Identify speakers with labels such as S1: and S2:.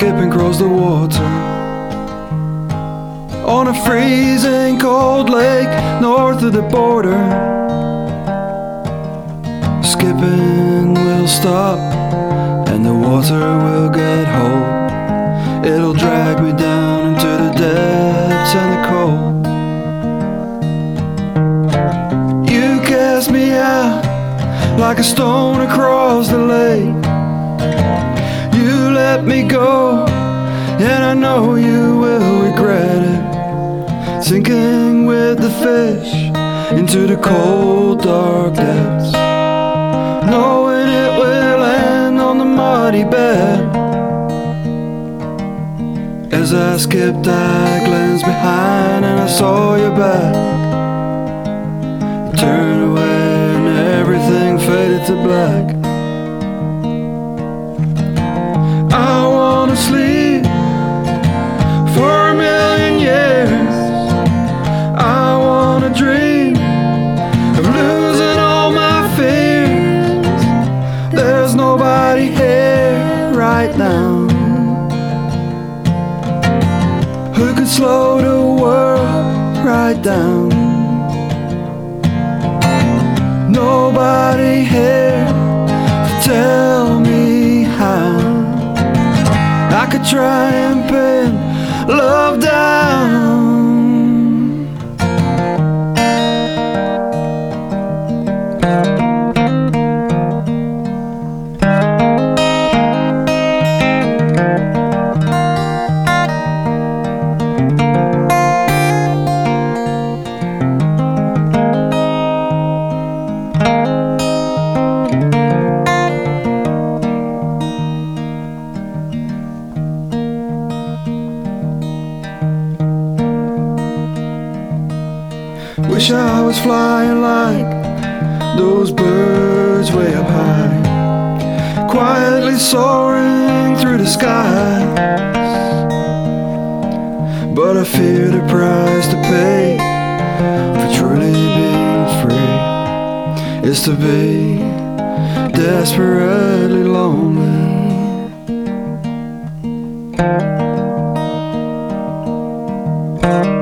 S1: skipping across the water on a freezing cold lake north of the border. Skipping will stop and the water will get hold. It'll drag me down into the depths and the cold. You cast me out like a stone across the lake. You let me go, and I know you will regret it. Sinking with the fish into the cold, dark depths, knowing it will end on the muddy bed. As I skipped, I glanced behind and I saw your back. Turned dream of losing all my fears. There's nobody here right now who could slow the world right down. Nobody here to tell me how I could try and pin love down. Wish I was flying like those birds way up high, quietly soaring through the skies. But I fear the price to pay for truly being free is to be desperately lonely. thank